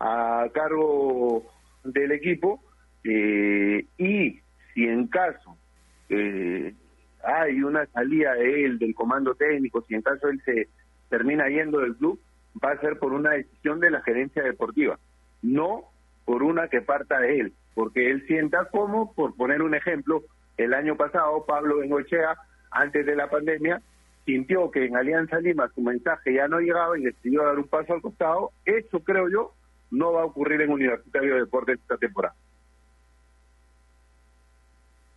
a cargo del equipo eh, y si en caso eh, hay una salida de él, del comando técnico, si en caso él se termina yendo del club, va a ser por una decisión de la gerencia deportiva, no por una que parta de él. porque él sienta como, por poner un ejemplo, el año pasado Pablo Bengochea, antes de la pandemia, sintió que en Alianza Lima su mensaje ya no llegaba y decidió dar un paso al costado. Eso, creo yo, no va a ocurrir en Universitario de Deportes esta temporada.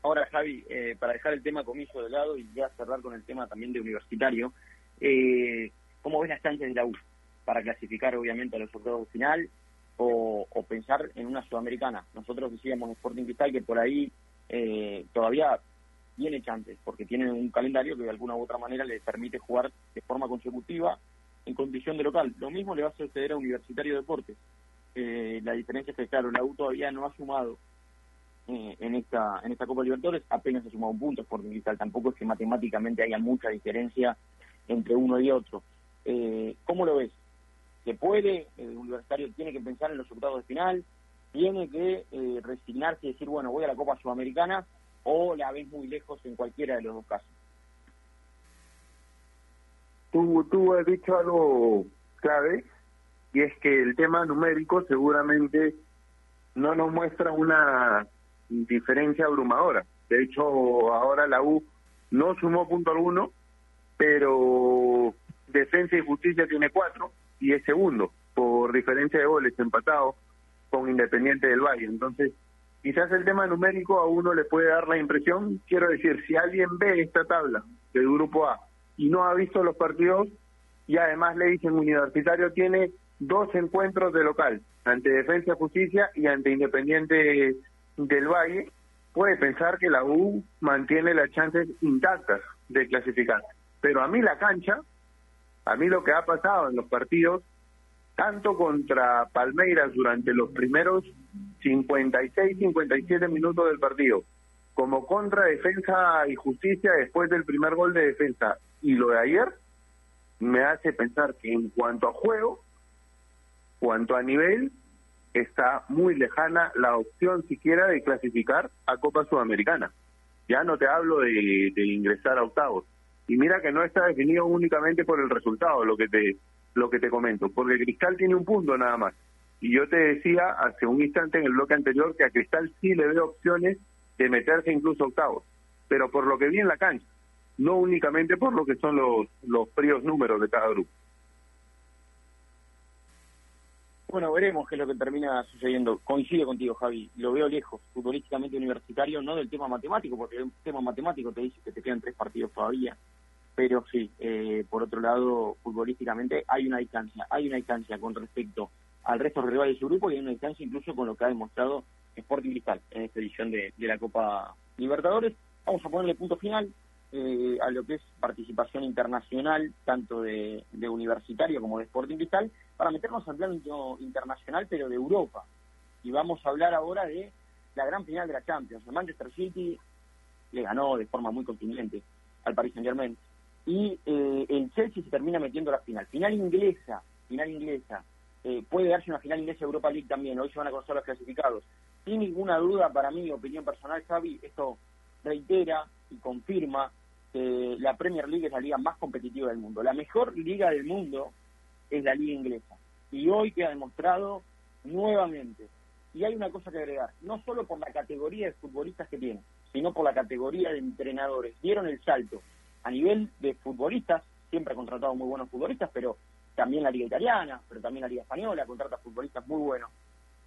Ahora, Javi, eh, para dejar el tema comiso de lado y ya cerrar con el tema también de universitario, eh, ¿cómo ves las chances de la U para clasificar obviamente a los octavos final o, pensar en una sudamericana? Nosotros decíamos en Sporting Cristal que por ahí eh, todavía tiene chances, porque tiene un calendario que de alguna u otra manera le permite jugar de forma consecutiva en condición de local. Lo mismo le va a suceder a Universitario de Deportes. Eh, la diferencia es que, claro, la U todavía no ha sumado eh, en esta en esta Copa Libertadores apenas ha sumado un punto por Cristal tampoco es que matemáticamente haya mucha diferencia entre uno y otro eh, ¿cómo lo ves? ¿se puede? el universitario tiene que pensar en los octavos de final tiene que eh, resignarse y decir bueno voy a la Copa Sudamericana o la ves muy lejos en cualquiera de los dos casos tú, tú has dicho algo clave y es que el tema numérico seguramente no nos muestra una diferencia abrumadora. De hecho, ahora la U no sumó punto alguno, pero Defensa y Justicia tiene cuatro y es segundo por diferencia de goles empatado con Independiente del Valle. Entonces, quizás el tema numérico a uno le puede dar la impresión, quiero decir, si alguien ve esta tabla del grupo A y no ha visto los partidos y además le dicen universitario tiene dos encuentros de local, ante Defensa Justicia y ante Independiente del Valle puede pensar que la U mantiene las chances intactas de clasificar. Pero a mí la cancha, a mí lo que ha pasado en los partidos, tanto contra Palmeiras durante los primeros 56, 57 minutos del partido, como contra Defensa y Justicia después del primer gol de defensa y lo de ayer, me hace pensar que en cuanto a juego, cuanto a nivel, está muy lejana la opción siquiera de clasificar a Copa Sudamericana. Ya no te hablo de, ingresar a octavos. Y mira que no está definido únicamente por el resultado, lo que te lo que te comento, porque Cristal tiene un punto nada más. Y yo te decía hace un instante en el bloque anterior que a Cristal sí le veo opciones de meterse incluso octavos, pero por lo que vi en la cancha, no únicamente por lo que son los, los fríos números de cada grupo. Bueno, veremos qué es lo que termina sucediendo. Coincido contigo, Javi. Lo veo lejos, futbolísticamente universitario, no del tema matemático, porque el tema matemático te dice que te quedan tres partidos todavía. Pero sí, eh, por otro lado, futbolísticamente hay una distancia. Hay una distancia con respecto al resto de rivales de su grupo y hay una distancia incluso con lo que ha demostrado Sporting Cristal en esta edición de, de la Copa Libertadores. Vamos a ponerle punto final eh, a lo que es participación internacional, tanto de, universitario como de Sporting Cristal, para meternos al plano internacional, pero de Europa. Y vamos a hablar ahora de la gran final de la Champions. El Manchester City le ganó de forma muy contundente al Paris Saint Germain. Y eh, el Chelsea se termina metiendo la final. Final inglesa, final inglesa. Eh, puede darse una final inglesa Europa League también. Hoy se van a conocer los clasificados. Sin ninguna duda, para mí, opinión personal, Xavi, esto reitera y confirma que la Premier League es la liga más competitiva del mundo. La mejor liga del mundo es la liga inglesa. Y hoy queda demostrado nuevamente. Y hay una cosa que agregar, no solo por la categoría de futbolistas que tiene, sino por la categoría de entrenadores. Dieron el salto a nivel de futbolistas, siempre ha contratado muy buenos futbolistas, pero también la liga italiana, pero también la liga española, contrata futbolistas muy buenos.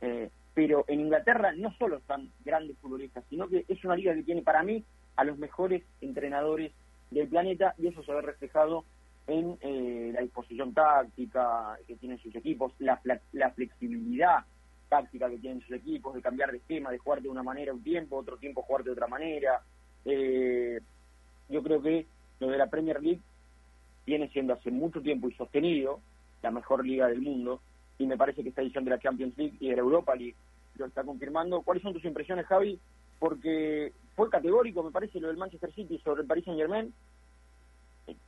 Eh, pero en Inglaterra no solo están grandes futbolistas, sino que es una liga que tiene para mí a los mejores entrenadores del planeta y eso se ve reflejado en eh, la disposición táctica que tienen sus equipos, la, la, flexibilidad táctica que tienen sus equipos, de cambiar de esquema, de jugar de una manera un tiempo, otro tiempo jugar de otra manera. Eh, yo creo que lo de la Premier League viene siendo hace mucho tiempo y sostenido la mejor liga del mundo y me parece que esta edición de la Champions League y de la Europa League lo está confirmando. ¿Cuáles son tus impresiones, Javi? Porque fue categórico, me parece, lo del Manchester City sobre el Paris Saint Germain.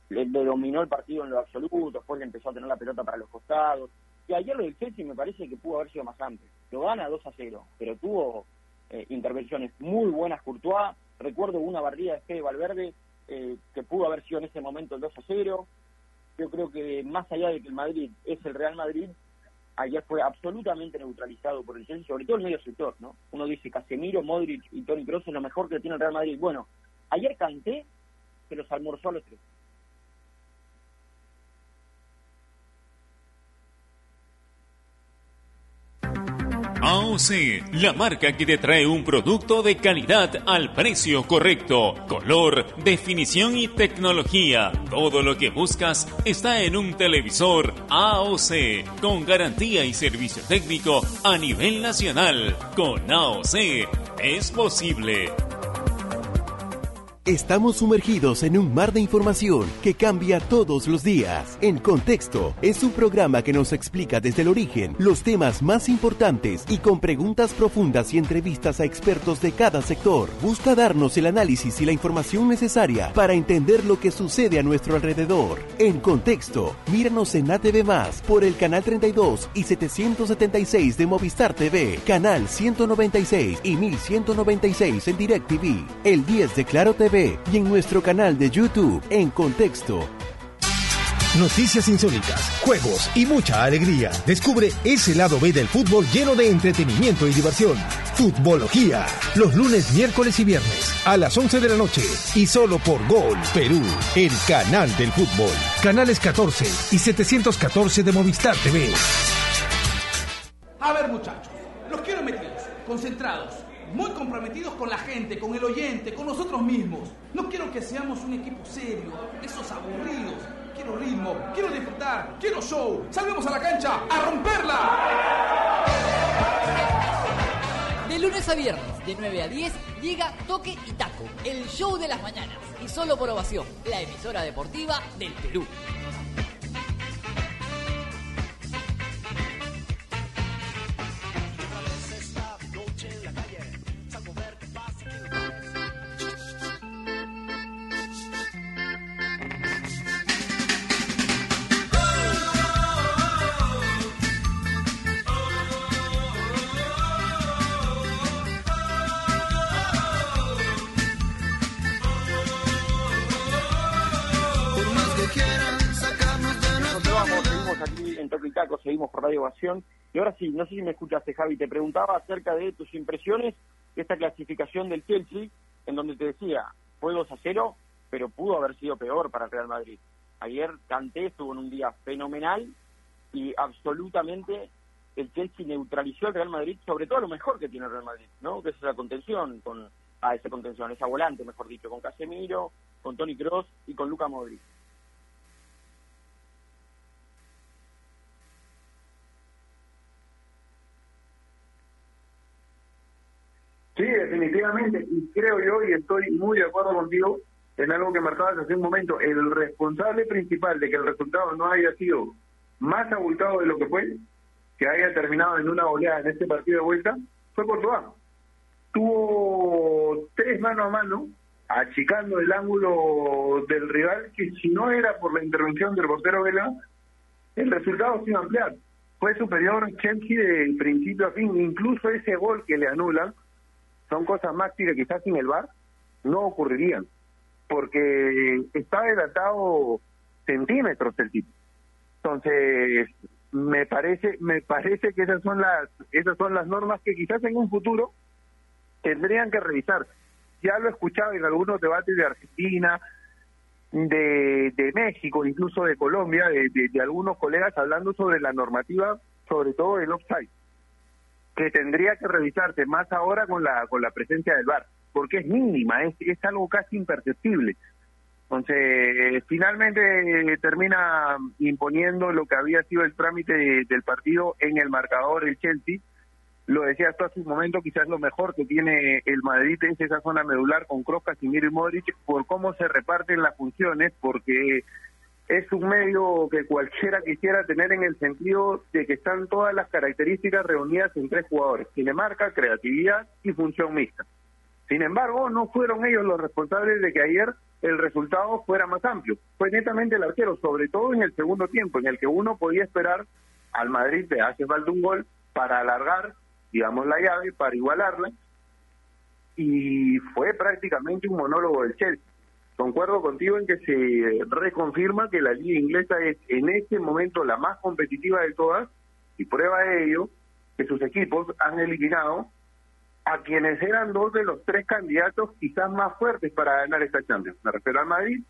Le, dominó el partido en lo absoluto, después le empezó a tener la pelota para los costados. Y ayer lo del Chelsea me parece que pudo haber sido más amplio. Lo gana 2 a 0, pero tuvo eh, intervenciones muy buenas Courtois. Recuerdo una barrida de Fede Valverde eh, que pudo haber sido en ese momento el 2 a 0. Yo creo que más allá de que el Madrid es el Real Madrid, ayer fue absolutamente neutralizado por el Chelsea, sobre todo el medio sector, ¿no? Uno dice Casemiro, Modric y Toni Kroos es lo mejor que tiene el Real Madrid. Bueno, ayer canté que los almorzó a los tres. AOC, la marca que te trae un producto de calidad al precio correcto. Color, definición y tecnología. Todo lo que buscas está en un televisor AOC, con garantía y servicio técnico a nivel nacional. Con AOC es posible. Estamos sumergidos en un mar de información que cambia todos los días. En Contexto es un programa que nos explica desde el origen los temas más importantes y con preguntas profundas y entrevistas a expertos de cada sector. Busca darnos el análisis y la información necesaria para entender lo que sucede a nuestro alrededor. En Contexto, míranos en ATV Más por el canal 32 y 776 de Movistar TV, canal 196 y 1196 en DirecTV, el 10 de Claro TV y en nuestro canal de YouTube en Contexto. Noticias insólitas, juegos y mucha alegría. Descubre ese lado B del fútbol lleno de entretenimiento y diversión. Futbología. Los lunes, miércoles y viernes a las 11 de la noche. Y solo por Gol Perú, el canal del fútbol. Canales 14 y 714 de Movistar TV. A ver, muchachos, los quiero metidos, concentrados muy comprometidos con la gente, con el oyente, con nosotros mismos. No quiero que seamos un equipo serio, esos aburridos. Quiero ritmo, quiero disfrutar, quiero show. Salvemos a la cancha a romperla. De lunes a viernes, de 9 a 10, llega Toque y Taco, el show de las mañanas. Y solo por ovación, la emisora deportiva del Perú. Seguimos por Radio Ovación. Y ahora sí, no sé si me escuchaste, Javi, te preguntaba acerca de tus impresiones de esta clasificación del Chelsea, en donde te decía, fue 2 a 0, pero pudo haber sido peor para el Real Madrid. Ayer Kanté estuvo en un día fenomenal y absolutamente el Chelsea neutralizó al Real Madrid, sobre todo lo mejor que tiene el Real Madrid, ¿no? Que es la contención, con a ah, esa contención, esa volante, mejor dicho, con Casemiro, con Tony Cross y con Luca Modric. Sí, definitivamente, y creo yo, y estoy muy de acuerdo contigo, en algo que marcabas hace un momento, el responsable principal de que el resultado no haya sido más abultado de lo que fue, que haya terminado en una oleada en este partido de vuelta, fue Portugal. Tuvo tres mano a mano, achicando el ángulo del rival, que si no era por la intervención del portero Vela, el resultado se iba a ampliar. Fue superior Chelsea de principio a fin, incluso ese gol que le anulan, son cosas, Maxi, que quizás sin el bar no ocurrirían, porque está adelantado centímetros el tipo. Entonces, me parece, me parece que esas son las, esas son las normas que quizás en un futuro tendrían que revisar. Ya lo he escuchado en algunos debates de Argentina, de, de México, incluso de Colombia, de, de algunos colegas hablando sobre la normativa, sobre todo el offside que tendría que revisarse más ahora con la con la presencia del VAR, porque es mínima, es, es algo casi imperceptible. Entonces, finalmente eh, termina imponiendo lo que había sido el trámite del partido en el marcador el Chelsea. Lo decía hasta hace un momento, quizás lo mejor que tiene el Madrid es esa zona medular con Kroos, Casemiro y Modric por cómo se reparten las funciones, porque es un medio que cualquiera quisiera tener en el sentido de que están todas las características reunidas en tres jugadores, marca, creatividad y función mixta. Sin embargo, no fueron ellos los responsables de que ayer el resultado fuera más amplio. Fue netamente el arquero, sobre todo en el segundo tiempo, en el que uno podía esperar al Madrid de hace falta un gol para alargar, digamos, la llave, para igualarla, y fue prácticamente un monólogo del Chelsea concuerdo contigo en que se reconfirma que la liga inglesa es en este momento la más competitiva de todas Y prueba de ello que sus equipos han eliminado a quienes eran dos de los tres candidatos quizás más fuertes para ganar esta Champions. Me refiero al Madrid,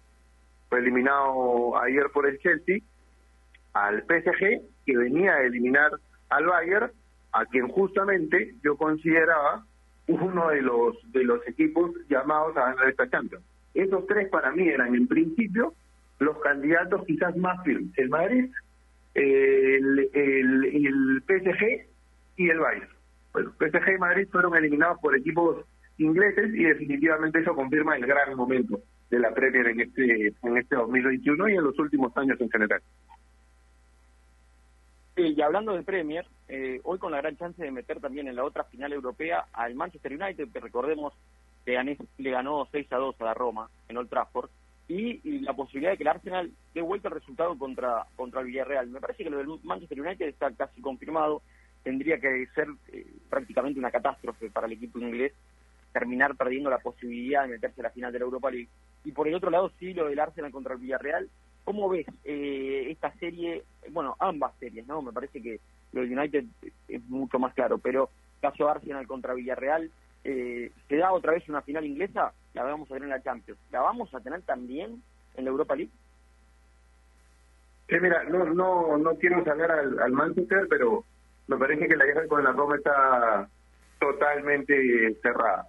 fue eliminado ayer por el Chelsea, al PSG, que venía a eliminar al Bayern, a quien justamente yo consideraba uno de los de los equipos llamados a ganar esta Champions. Esos tres para mí eran en principio los candidatos quizás más firmes. El Madrid, el, el, PSG y el Bayern. Bueno, PSG y Madrid fueron eliminados por equipos ingleses y definitivamente eso confirma el gran momento de la Premier en este en este 2021 y en los últimos años en general. y hablando de Premier, eh, hoy con la gran chance de meter también en la otra final europea al Manchester United, que recordemos que le ganó 6 a 2 a la Roma en Old Trafford, y, la posibilidad de que el Arsenal dé vuelta el resultado contra, contra el Villarreal. Me parece que lo del Manchester United está casi confirmado, tendría que ser eh, prácticamente una catástrofe para el equipo inglés terminar perdiendo la posibilidad de meterse a la final de la Europa League. Y por el otro lado, sí, lo del Arsenal contra el Villarreal. ¿Cómo ves eh, esta serie? Bueno, ambas series, ¿no? Me parece que lo del United es mucho más claro, pero caso Arsenal contra Villarreal, eh, ¿se da otra vez una final inglesa? La vamos a tener en la Champions. ¿La vamos a tener también en la Europa League? Sí, mira, no, no, no quiero sacar al, Manchester, pero me parece que la guerra con la Roma está totalmente cerrada.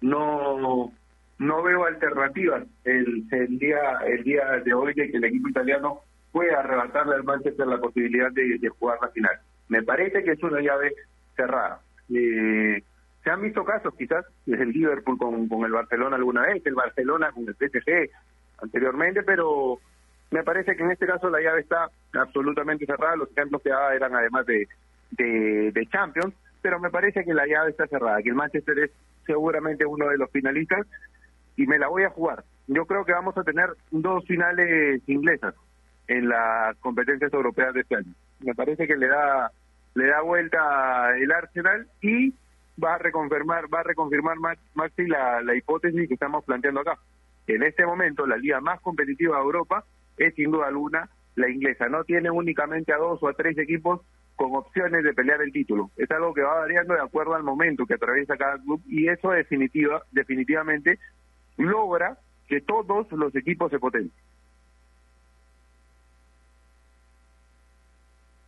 No no veo alternativas el, el día el día de hoy de que el equipo italiano pueda arrebatarle al Manchester la posibilidad de, jugar la final. Me parece que es una llave cerrada. Eh, se han visto casos quizás desde el Liverpool con, con el Barcelona alguna vez, el Barcelona con el PSG anteriormente, pero me parece que en este caso la llave está absolutamente cerrada. Los ejemplos que daba eran además de, de, de Champions, pero me parece que la llave está cerrada, que el Manchester es seguramente uno de los finalistas y me la voy a jugar. Yo creo que vamos a tener dos finales inglesas en las competencias europeas de este año. Me parece que le da le da vuelta el Arsenal y va a reconfirmar va a reconfirmar Maxi la, la hipótesis que estamos planteando acá. En este momento la liga más competitiva de Europa es sin duda alguna la inglesa. No tiene únicamente a dos o a tres equipos con opciones de pelear el título. Es algo que va variando de acuerdo al momento que atraviesa cada club y eso definitiva, definitivamente logra que todos los equipos se potencien.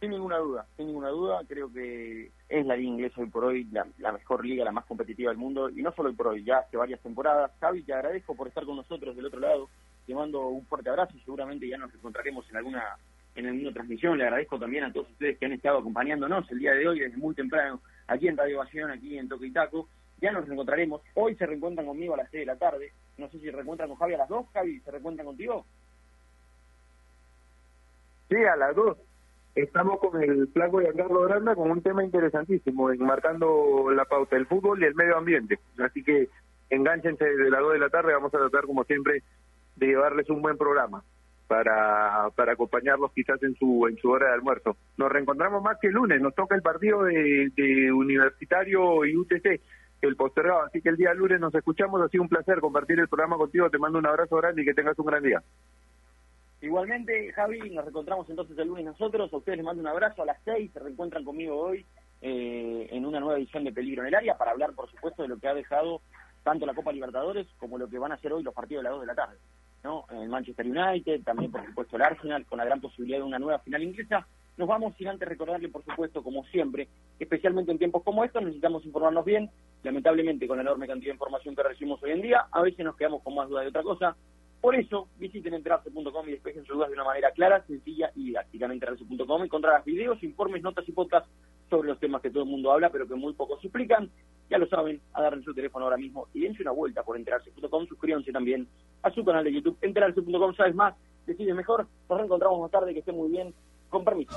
Sin ninguna duda, sin ninguna duda, creo que es la liga inglesa hoy por hoy la, mejor liga, la más competitiva del mundo, y no solo hoy por hoy, ya hace varias temporadas. Javi, te agradezco por estar con nosotros del otro lado, te mando un fuerte abrazo, seguramente ya nos encontraremos en alguna en mismo transmisión. Le agradezco también a todos ustedes que han estado acompañándonos el día de hoy desde muy temprano aquí en Radio Bación, aquí en Toque y Taco. Ya nos reencontraremos. Hoy se reencuentran conmigo a las 6 de la tarde. No sé si reencuentran con Javi a las 2. Javi, ¿se reencuentran contigo? Sí, a las 2. Estamos con el flaco de Carlos Granda con un tema interesantísimo, marcando la pauta del fútbol y el medio ambiente. Así que enganchense desde las 2 de la tarde. Vamos a tratar, como siempre, de llevarles un buen programa para, para acompañarlos quizás en su en su hora de almuerzo. Nos reencontramos más que el lunes, nos toca el partido de, de Universitario y UTC, el postergado, así que el día lunes nos escuchamos, ha sido un placer compartir el programa contigo, te mando un abrazo grande y que tengas un gran día. Igualmente, Javi, nos reencontramos entonces el lunes nosotros, a ustedes les mando un abrazo a las seis, se reencuentran conmigo hoy eh, en una nueva edición de Peligro en el Área para hablar, por supuesto, de lo que ha dejado tanto la Copa Libertadores como lo que van a hacer hoy los partidos de las 2 de la tarde. ¿no? El Manchester United, también por supuesto el Arsenal, con la gran posibilidad de una nueva final inglesa. Nos vamos sin antes recordarle, por supuesto, como siempre, especialmente en tiempos como estos, necesitamos informarnos bien. Lamentablemente, con la enorme cantidad de información que recibimos hoy en día, a veces nos quedamos con más dudas de otra cosa. Por eso, visiten enterarse.com y despejen sus dudas de una manera clara, sencilla y didácticamente enterarse.com. Encontrarás videos, informes, notas y podcasts sobre los temas que todo el mundo habla, pero que muy pocos explican. Ya lo saben, agarren su teléfono ahora mismo y dense una vuelta por enterarse.com. Suscríbanse también a su canal de YouTube, enterarse.com. Sabes más, decide mejor. Nos reencontramos más tarde, que esté muy bien. Con permiso.